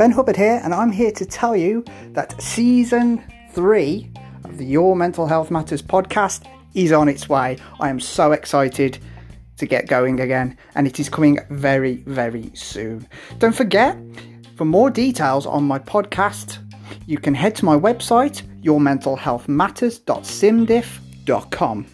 Ben Hubbard here, and I'm here to tell you that season three of the Your Mental Health Matters podcast is on its way. I am so excited to get going again, and it is coming very, very soon. Don't forget, for more details on my podcast, you can head to my website, yourmentalhealthmatters.simdiff.com.